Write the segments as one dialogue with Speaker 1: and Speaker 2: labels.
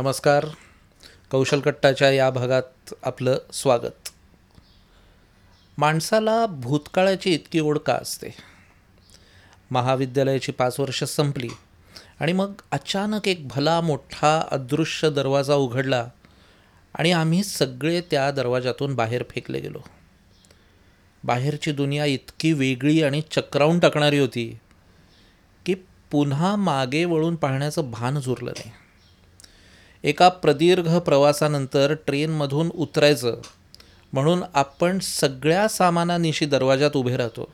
Speaker 1: नमस्कार. कौशलकट्टाच्या या भागात आपलं स्वागत. माणसाला भूतकाळाची इतकी ओढ का असते? महाविद्यालयाची पाच वर्ष संपली आणि मग अचानक एक भला मोठा अदृश्य दरवाजा उघडला आणि आम्ही सगळे त्या दरवाजातून बाहेर फेकले गेलो. बाहेरची दुनिया इतकी वेगळी आणि चक्रावून टाकणारी होती की पुन्हा मागे वळून पाहण्याचं भान जुरलं नाही. एका प्रदीर्घ प्रवासानंतर ट्रेनमधून उतरायचं म्हणून आपण सगळ्या सामानानिशी दरवाजात उभे राहतो.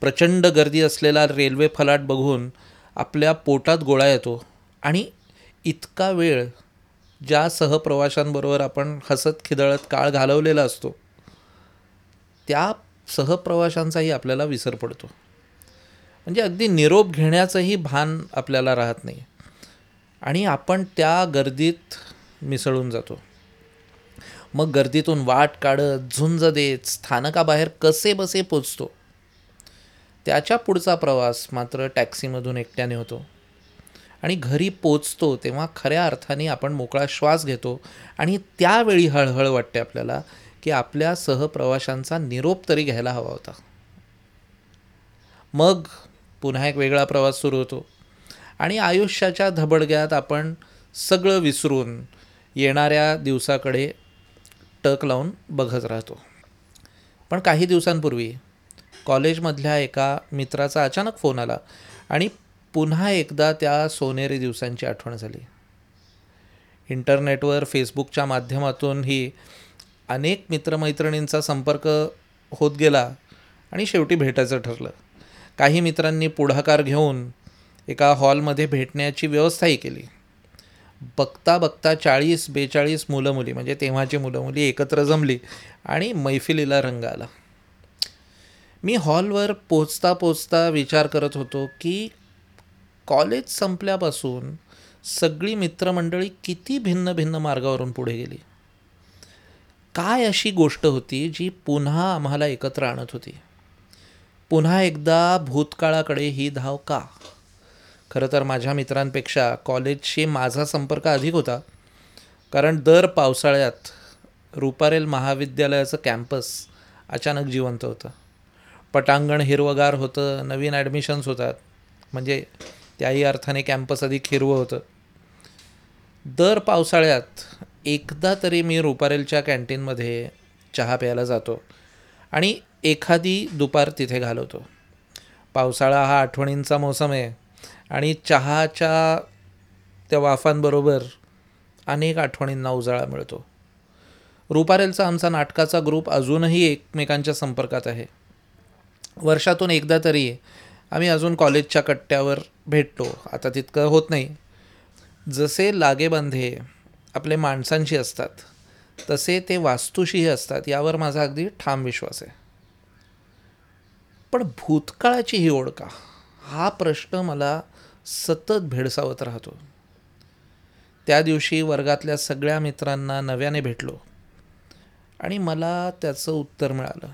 Speaker 1: प्रचंड गर्दी असलेला रेल्वे फलाट बघून आपल्या पोटात गोळा येतो आणि इतका वेळ ज्या सहप्रवाशांबरोबर आपण हसत खिदळत काळ घालवलेला असतो त्या सहप्रवाशांचाही आपल्याला विसर पडतो. म्हणजे अगदी निरोप घेण्याचंही भान आपल्याला राहत नाही. आणि आपण त्या गर्दीत मिसळून जातो. मग गर्दीतून वाट काढत झुंज देत स्थानकाबाहेर कसे बसे पोचतो. त्याच्या पुढचा प्रवास मात्र टॅक्सीमधून एकट्याने होतो. आणि घरी पोचतो तेव्हा खऱ्या अर्थाने आपण मोकळा श्वास घेतो आणि त्यावेळी हळहळ वाटते आपल्याला की आपल्या सहप्रवाशांचा निरोप तरी घ्यायला हवा होता. मग पुन्हा एक वेगळा प्रवास सुरू होतो. आणि आयुष्याच्या धबडग्यात आपण सगळं विसरून येणाऱ्या दिवसाकडे टक लावून बघत राहतो. पण काही दिवसांपूर्वी कॉलेजमधल्या एका मित्राचा अचानक फोन आला आणि पुन्हा एकदा त्या सोनेरी दिवसांची आठवण झाली. इंटरनेटवर फेसबुकच्या माध्यमातूनही अनेक मित्रमैत्रिणींचा संपर्क होत गेला आणि शेवटी भेटायचं ठरलं. काही मित्रांनी पुढाकार घेऊन एका हॉलमध्ये भेटण्याची व्यवस्थाही केली. बघता बघता चाळीस बेचाळीस मुलं मुली म्हणजे तेव्हाची मुलं मुली एकत्र जमली आणि मैफिलीला रंग आला. मी हॉलवर पोचता पोचता विचार करत होतो की कॉलेज संपल्यापासून सगळी मित्रमंडळी किती भिन्न भिन्न मार्गावरून पुढे गेली. काय अशी गोष्ट होती जी पुन्हा आम्हाला एकत्र आणत होती? पुन्हा एकदा भूतकाळाकडे ही धाव का? खरं तर माझ्या मित्रांपेक्षा कॉलेजशी माझा संपर्क अधिक होता. कारण दर पावसाळ्यात रुपारेल महाविद्यालयाचं कॅम्पस अचानक जिवंत होतं. पटांगण हिरवगार होतं नवीन ॲडमिशन्स होतात. म्हणजे त्याही अर्थाने कॅम्पस अधिक हिरवं होतं. दर पावसाळ्यात एकदा तरी मी रुपारेलच्या कॅन्टीनमध्ये चहा प्यायला जातो आणि एखादी दुपार तिथे घालवतो. पावसाळा हा आठवणींचा मोसम आहे. आणि चहाच्या त्या वाफांबरोबर अनेक आठवणींना उजाळा मिळतो. रुपारेलचा आमचा नाटकाचा ग्रुप अजूनही एकमेकांच्या संपर्कात आहे. वर्षातून एकदा तरी आम्ही अजून कॉलेजच्या कट्ट्यावर भेटतो. आता तितकं होत नाही. जसे लागेबांधे आपले माणसांशी असतात तसे ते वास्तूशीही असतात यावर माझा अगदी ठाम विश्वास आहे. पण भूतकाळाची ही ओढ का? हा प्रश्न मला सतत भेडसावत राहतो. त्या दिवशी वर्गातल्या सगळ्या मित्रांना नव्याने भेटलो आणि मला त्याचं उत्तर मिळालं.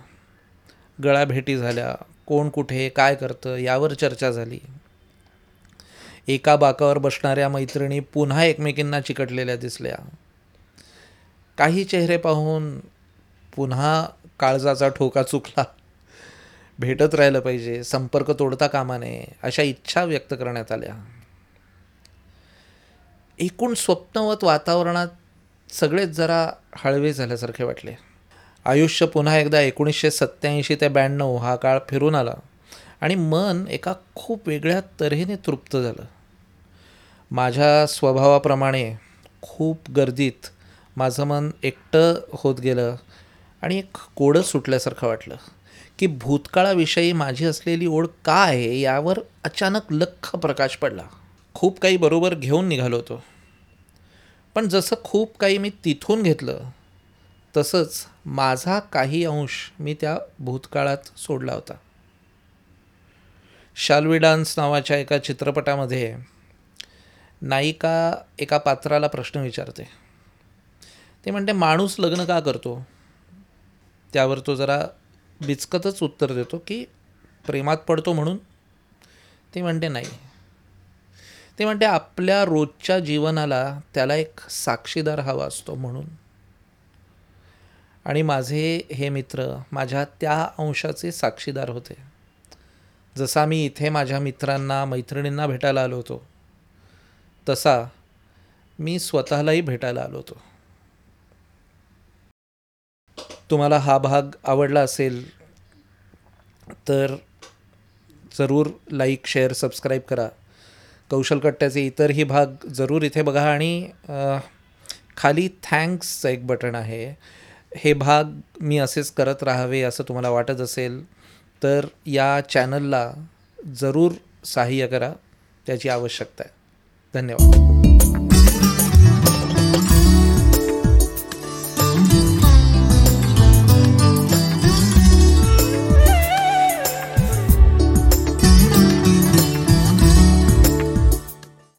Speaker 1: गळाभेटी झाल्या कोण कुठे काय करतं यावर चर्चा झाली. एका बाकावर बसणाऱ्या मैत्रिणी पुन्हा एकमेकींना चिकटलेल्या दिसल्या. काही चेहरे पाहून पुन्हा काळजाचा ठोका चुकला. भेटत राहिलं पाहिजे संपर्क तोडता कामा नये अशा इच्छा व्यक्त करण्यात आल्या. एकूण स्वप्नवत वातावरणात सगळेच जरा हळवे झाल्यासारखे वाटले. आयुष्य पुन्हा एकदा एकोणीसशे सत्त्याऐंशी ते ब्याण्णव हा काळ फिरून आला आणि मन एका खूप वेगळ्या तऱ्हेने तृप्त झालं. माझ्या स्वभावाप्रमाणे खूप गर्दीत माझं मन एकटं होत गेलं आणि एक कोडं सुटल्यासारखं वाटलं. की भूतकाळाविषयी माझी असलेली ओढ का आहे यावर अचानक लख प्रकाश पडला. खूप काही बरोबर घेऊन निघालो होतो. पण जसं खूप काही मी तिथून घेतलं तसंच माझा काही अंश मी त्या भूतकाळात सोडला होता. शाल्वी डान्स नावाच्या एका चित्रपटामध्ये नायिका एका पात्राला प्रश्न विचारते. ते म्हणते माणूस लग्न का करतो? त्यावर तो जरा बिचकतच उत्तर देतो की प्रेमात पडतो म्हणून ती म्हणते नाही. ते म्हणते आपल्या रोजच्या जीवनाला त्याला एक साक्षीदार हवा असतो म्हणून. आणि माझे हे मित्र माझ्या त्या अंशाचे साक्षीदार होते. जसा मी इथे माझ्या मित्रांना मैत्रिणींना भेटायला आलो होतो तसा मी स्वतःलाही भेटायला आलो होतो. तुम्हाला हा भाग आवडला असेल तर जरूर लाईक शेअर सबस्क्राईब करा. कौशल कट्ट्याचे इतरही भाग जरूर इथे बघा आणि खाली थँक्सचं एक बटन आहे. हे भाग मी असेच करत राहावे असं तुम्हाला वाटत असेल तर या चॅनलला जरूर सहाय्य करा. त्याची आवश्यकता आहे. धन्यवाद.